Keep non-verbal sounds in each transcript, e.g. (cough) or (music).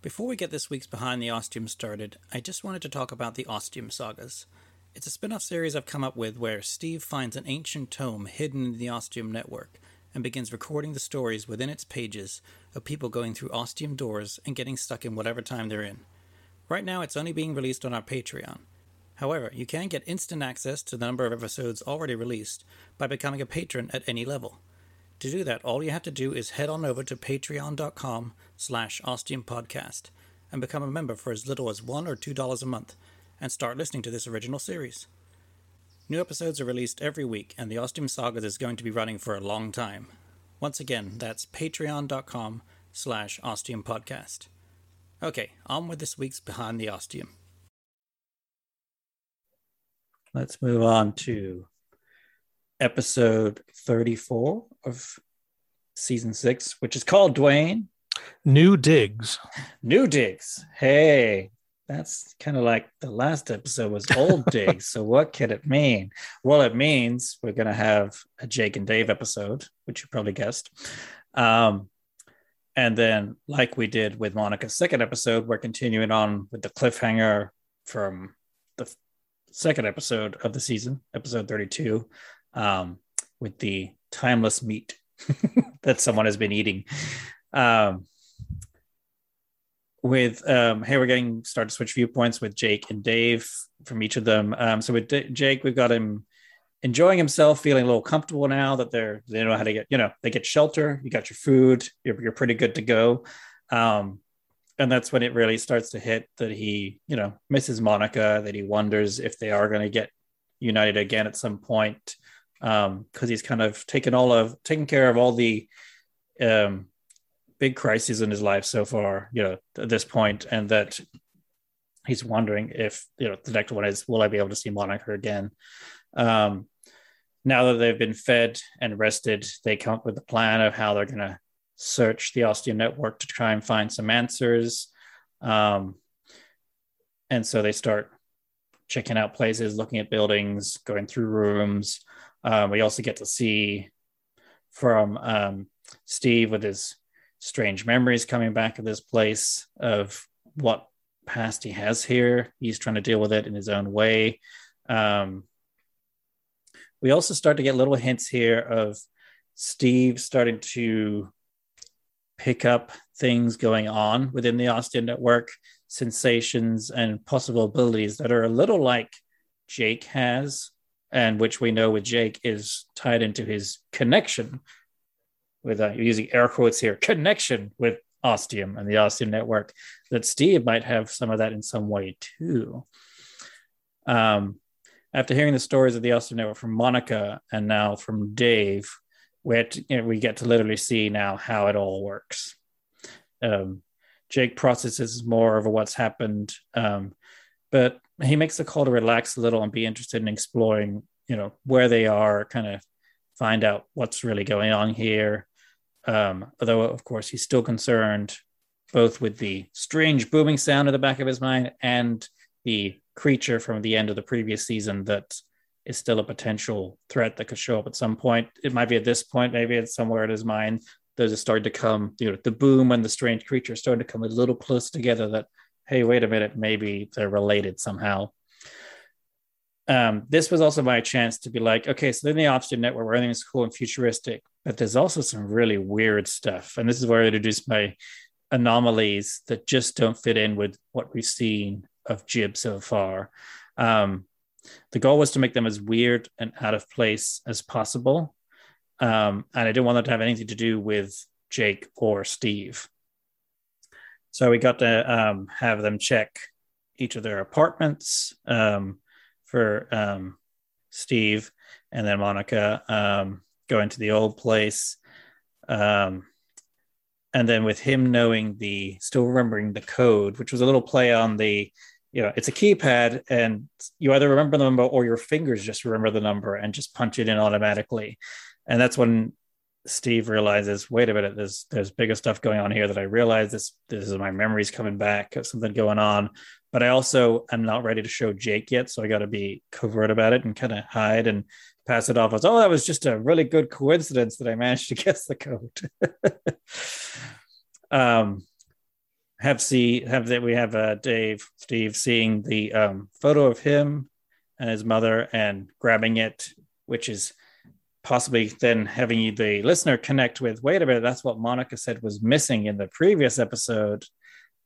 Before we get this week's Behind the Ostium started, I just wanted to talk about the Ostium Sagas. It's a spin off series I've come up with where Steve finds an ancient tome hidden in the Ostium network and begins recording the stories within its pages of people going through Ostium doors and getting stuck in whatever time they're in. Right now, it's only being released on our Patreon. However, you can get instant access to the number of episodes already released by becoming a patron at any level. To do that, all you have to do is head on over to patreon.com slash ostiumpodcast and become a member for as little as one or two dollars a month and start listening to this original series. New episodes are released every week, and the Ostium Sagas is going to be running for a long time. Once again, that's patreon.com slash ostiumpodcast. Okay, on with this week's Behind the Ostium. Let's move on to episode 34 of season six, which is called Dwayne. New digs. New digs. Hey, that's kind of like the last episode was old (laughs) digs. So what could it mean? Well, it means we're gonna have a Jake and Dave episode, which you probably guessed. Um, and then, like we did with Monica's second episode, we're continuing on with the cliffhanger from the second episode of the season, episode 32, um, with the timeless meat (laughs) that someone has been eating. Um, with um, hey, we're getting start to switch viewpoints with Jake and Dave from each of them. Um, so with D- Jake, we've got him enjoying himself, feeling a little comfortable now that they're they know how to get you know they get shelter, you got your food, you're, you're pretty good to go. Um, and that's when it really starts to hit that he you know misses Monica, that he wonders if they are going to get united again at some point because um, he's kind of taken all of taken care of all the um, big crises in his life so far, you know, at this point, and that he's wondering if you know the next one is will I be able to see Monica again? Um, now that they've been fed and rested, they come up with a plan of how they're going to search the Ostium network to try and find some answers. Um, and so they start checking out places, looking at buildings, going through rooms. Um, we also get to see from um, Steve with his strange memories coming back of this place of what past he has here. He's trying to deal with it in his own way. Um, we also start to get little hints here of Steve starting to pick up things going on within the Ostium network, sensations and possible abilities that are a little like Jake has, and which we know with Jake is tied into his connection with uh, using air quotes here connection with Ostium and the Ostium network. That Steve might have some of that in some way too. Um, after hearing the stories of the Ostium network from Monica and now from Dave, we, to, you know, we get to literally see now how it all works. Um, Jake processes more of what's happened, um, but he makes the call to relax a little and be interested in exploring, you know, where they are, kind of find out what's really going on here. Um, although, of course, he's still concerned both with the strange booming sound at the back of his mind and the creature from the end of the previous season that is still a potential threat that could show up at some point. It might be at this point, maybe it's somewhere in his mind. Those are starting to come, you know, the boom and the strange creature starting to come a little close together that, hey, wait a minute, maybe they're related somehow um, this was also my chance to be like, okay, so then the Ostium network where everything's cool and futuristic, but there's also some really weird stuff. And this is where I introduce my anomalies that just don't fit in with what we've seen of Jib so far. Um, the goal was to make them as weird and out of place as possible. Um, and I didn't want them to have anything to do with Jake or Steve. So we got to um, have them check each of their apartments um, for um, Steve and then Monica um, going to the old place. Um, and then with him knowing the still remembering the code, which was a little play on the, you know, it's a keypad and you either remember the number or your fingers just remember the number and just punch it in automatically. And that's when Steve realizes, wait a minute, there's there's bigger stuff going on here that I realize this this is my memories coming back, something going on. But I also am not ready to show Jake yet, so I got to be covert about it and kind of hide and pass it off as, oh, that was just a really good coincidence that I managed to (laughs) guess the code. (laughs) um, have see have that we have uh, Dave Steve seeing the um, photo of him and his mother and grabbing it, which is possibly then having the listener connect with wait a minute that's what monica said was missing in the previous episode.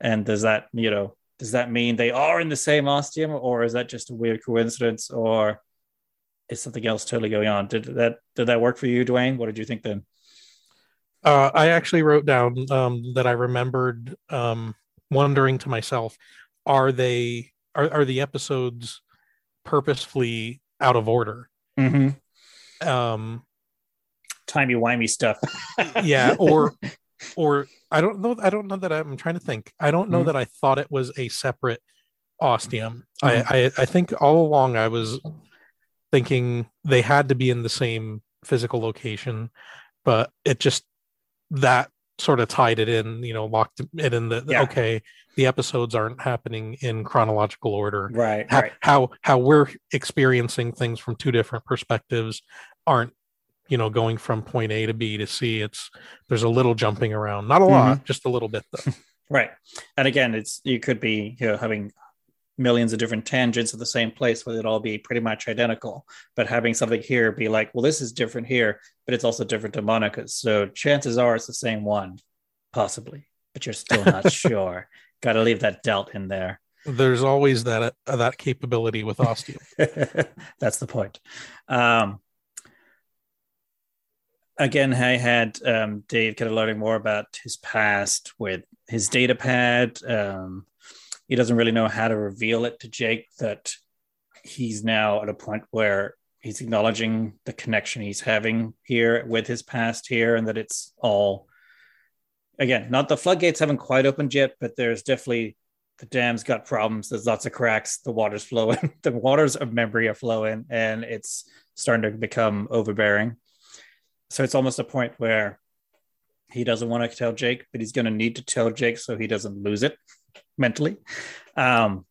And does that you know does that mean they are in the same ostium or is that just a weird coincidence or is something else totally going on? Did that did that work for you dwayne what did you think then? Uh, i actually wrote down um, that i remembered um, wondering to myself are they are, are the episodes purposefully out of order? Mm-hmm um timey wimey stuff (laughs) yeah or (laughs) or i don't know i don't know that i'm trying to think i don't know mm-hmm. that i thought it was a separate ostium mm-hmm. I, I i think all along i was thinking they had to be in the same physical location but it just that sort of tied it in you know locked it in the yeah. okay the episodes aren't happening in chronological order right, how, right how how we're experiencing things from two different perspectives aren't you know going from point a to b to c it's there's a little jumping around. Not a lot mm-hmm. just a little bit though. (laughs) Right. And again it's you could be you know having millions of different tangents at the same place where it all be pretty much identical. But having something here be like well this is different here but it's also different to monica's so chances are it's the same one possibly but you're still not (laughs) sure. Got to leave that delt in there. There's always that uh, that capability with ostium (laughs) that's the point. Um again, I had um, Dave kind of learning more about his past with his data pad. Um, he doesn't really know how to reveal it to Jake that he's now at a point where he's acknowledging the connection he's having here with his past here and that it's all again not the floodgates haven't quite opened yet but there's definitely the dam's got problems. There's lots of cracks. The water's (laughs) flowing. The waters of memory are flowing and it's starting to become overbearing so it's almost a point where he doesn't want to tell Jake, but he's going to need to tell Jake so he doesn't lose it mentally. Um,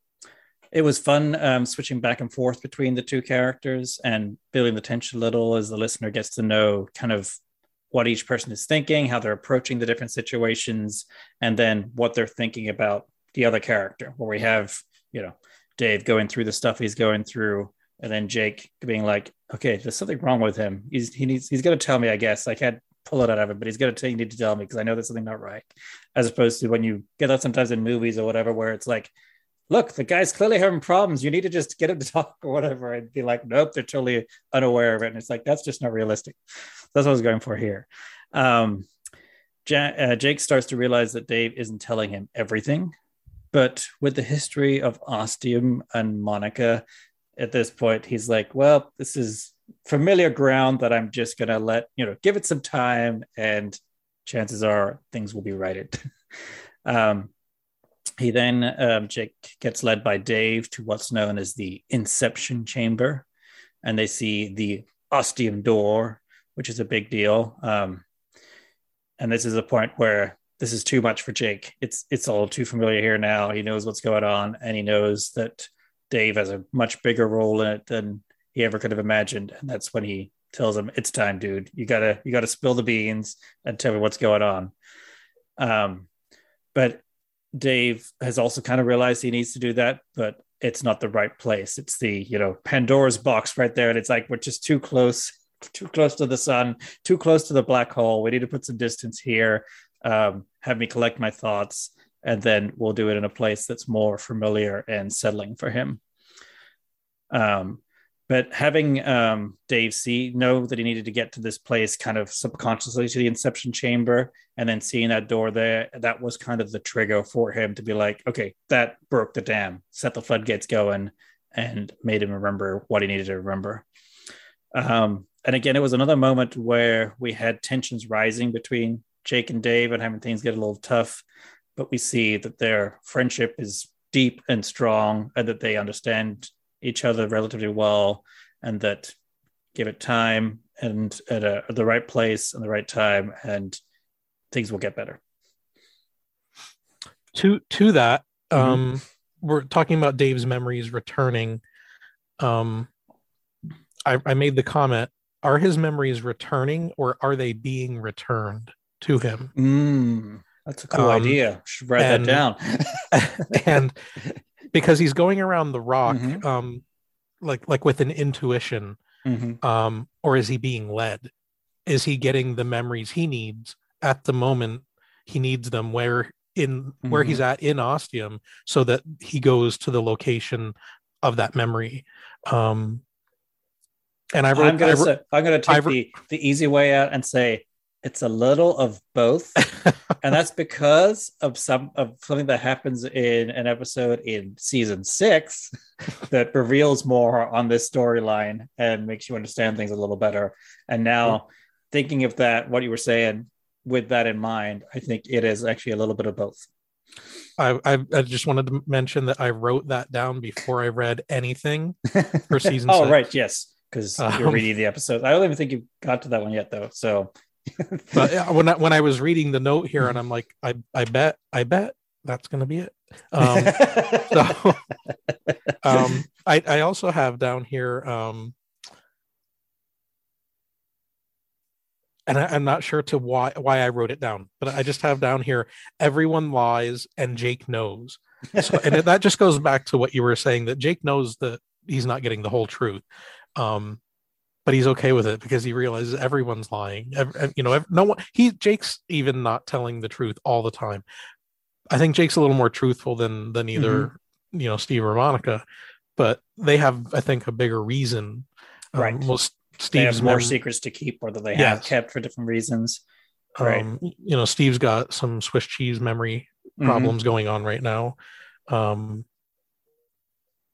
it was fun um, switching back and forth between the two characters and building the tension a little as the listener gets to know kind of what each person is thinking, how they're approaching the different situations, and then what they're thinking about the other character. Where we have, you know, Dave going through the stuff he's going through, and then Jake being like, "Okay, there's something wrong with him. He's he needs he's going to tell me. I guess I can't pull it out of him, but he's going to tell you need to tell me because I know there's something not right." As opposed to when you get that sometimes in movies or whatever, where it's like, "Look, the guy's clearly having problems. You need to just get him to (laughs) talk or whatever," and be like, "Nope, they're totally unaware of it." And it's like that's just not realistic. That's what I was going for here. Um, ja- uh, Jake starts to realize that Dave isn't telling him everything, but with the history of Ostium and Monica, at this point he's like well this is familiar ground that i'm just gonna let you know give it some time and chances are things will be righted. (laughs) Um, he then um, jake gets led by dave to what's known as the inception chamber and they see the ostium door which is a big deal. Um, and this is a point where this is too much for jake. It's it's all too familiar here now. He knows what's going on and he knows that Dave has a much bigger role in it than he ever could have imagined. And that's when he tells him, It's time, dude. You gotta you gotta spill the beans and tell me what's going on. Um, but Dave has also kind of realized he needs to do that, but it's not the right place. It's the, you know, Pandora's box right there. And it's like we're just too close, (laughs) too close to the sun, too close to the black hole. We need to put some distance here. Um, have me collect my thoughts and then we'll do it in a place that's more familiar and settling for him. Um, but having um, Dave see know that he needed to get to this place kind of subconsciously to the Inception Chamber, and then seeing that door there, that was kind of the trigger for him to be like, okay, that broke the dam, set the floodgates going, and made him remember what he needed to remember. Um, and again, it was another moment where we had tensions rising between Jake and Dave and having things get a little tough, but we see that their friendship is deep and strong, and that they understand each other relatively well, and that give it time and at, a, at the right place and the right time, and things will get better. To to that, mm-hmm. um, we're talking about Dave's memories returning. Um, I, I made the comment: Are his memories returning, or are they being returned to him? Mm, that's a cool um, idea. Should write and, that down. (laughs) and because he's going around the rock mm-hmm. um like like with an intuition mm-hmm. um or is he being led is he getting the memories he needs at the moment he needs them where in mm-hmm. where he's mm-hmm. at in ostium so that he goes to the location of that memory um and I wrote, I'm gonna I I'm gonna take the the easy way out and say it's a little of both (laughs) and that's because of some of something that happens in an episode in season six (laughs) that reveals more on this storyline and makes you understand things a little better and now thinking of that what you were saying with that in mind i think it is actually a little bit of both I, I, I just wanted to mention that I wrote that down before I read anything for (laughs) season. oh, six. right, yes, because you're um, reading the episode. I don't even think you got to that one yet, though. So (laughs) but when I, when I was reading the note here, and I'm like, I I bet I bet that's going to be it. Um, so, (laughs) um, I I also have down here, um, and I, am not sure to why why I wrote it down, but I just have down here, everyone lies and Jake knows. So, and that just goes back to what you were saying that Jake knows that he's not getting the whole truth. Um, but he's okay with it because he realizes everyone's lying. Every, you know, no one. He Jake's even not telling the truth all the time. I think Jake's a little more truthful than than either mm-hmm. you know Steve or Monica, but they have I think a bigger reason. Um, right. Um, well, Steve's more mem- secrets to keep, or that they yes. have kept for different reasons. Right. Um, you know, Steve's got some Swiss cheese memory mm-hmm. problems mm-hmm. going on right now. Um,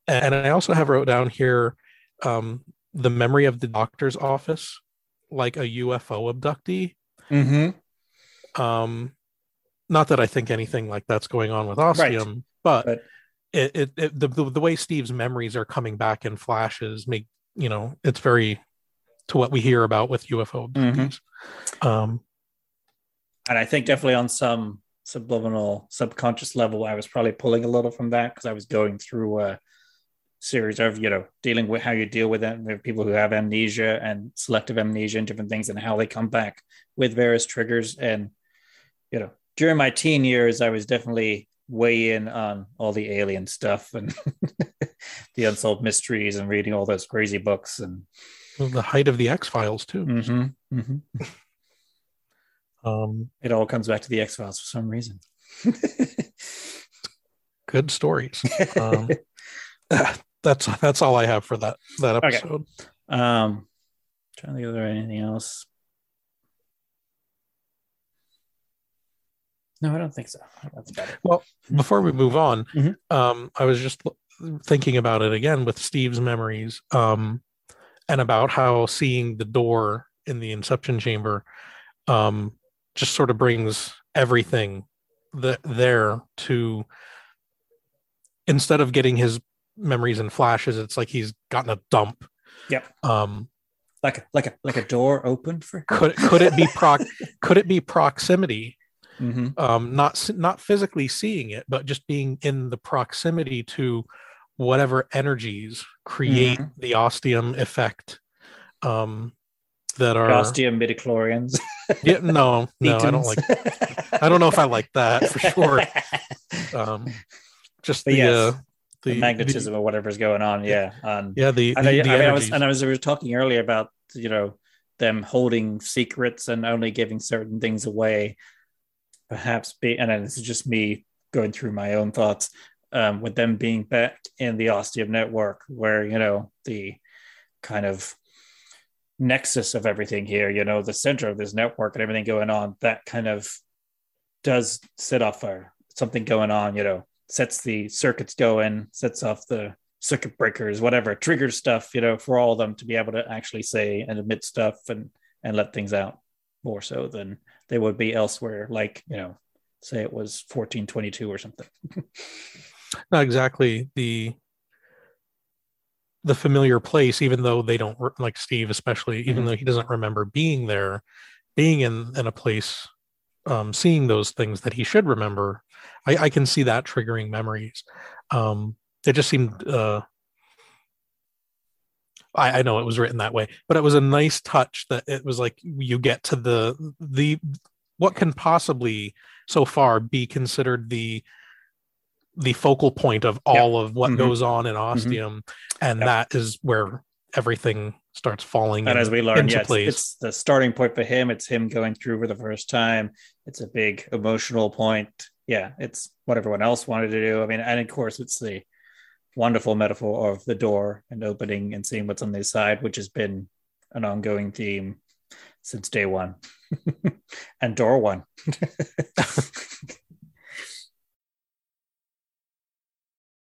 and I also have wrote down here um, the memory of the doctor's office like a UFO abductee. Mm-hmm. Um, not that I think anything like that's going on with Ostium, right. but, but it, it, it, the, the, the way Steve's memories are coming back in flashes make you know it's very to what we hear about with UFO abductees. Mm-hmm. Um, and I think definitely on some subliminal subconscious level, I was probably pulling a little from that because I was going through uh, series of you know dealing with how you deal with it with people who have amnesia and selective amnesia and different things and how they come back with various triggers. And you know during my teen years i was definitely way in on all the alien stuff and (laughs) the unsolved mysteries and reading all those crazy books and well, the height of the x files too. Mm-hmm, mm-hmm. um it all comes back to the x files for some reason. (laughs) Good stories. Um, (laughs) that's that's all I have for that that episode. Okay. Um, trying to think if there anything else. No, I don't think so. That's better. Well, before we move on, mm-hmm. um, I was just thinking about it again with Steve's memories, um, and about how seeing the door in the Inception chamber, um, just sort of brings everything that there to instead of getting his memories and flashes. It's like he's gotten a dump. Yep. Um, like a, like a like a door opened for him. Could could it be (laughs) proc? could it be proximity? Mm-hmm. Um, not not physically seeing it, but just being in the proximity to whatever energies create mm-hmm. the ostium effect. Um, that are ostium midichlorians. yeah, no, no, I don't like. I don't know if I like that for sure. (laughs) Um, just but the yes. uh, the, the magnetism the, or whatever's going on. Yeah, um, yeah. The, and, I, I, mean, I was and I was we were talking earlier about you know them holding secrets and only giving certain things away. Perhaps be and this is just me going through my own thoughts. um, with them being back in the Ostium network, where you know the kind of nexus of everything here, you know, the center of this network and everything going on, that kind of does set off a, something going on, you know, sets the circuits going, sets off the circuit breakers, whatever, triggers stuff, you know, for all of them to be able to actually say and admit stuff and and let things out more so than they would be elsewhere, like, you know, say it was 1422 or something. (laughs) Not exactly the the familiar place, even though they don't like Steve, especially, even mm-hmm. though he doesn't remember being there, being in in a place, um, seeing those things that he should remember. I, I can see that triggering memories. Um, it just seemed. Uh, I, I know it was written that way, but it was a nice touch that it was like you get to the the what can possibly so far be considered the the focal point of all yep. of what mm-hmm. goes on in mm-hmm. Ostium, mm-hmm. and that is where everything starts falling. And in, as we learn, yeah, it's, it's, the starting point for him. It's him going through for the first time. It's a big emotional point. Yeah, it's what everyone else wanted to do. I mean, and of course, it's the wonderful metaphor of the door and opening and seeing what's on the side, which has been an ongoing theme since day one (laughs) and door one. (laughs)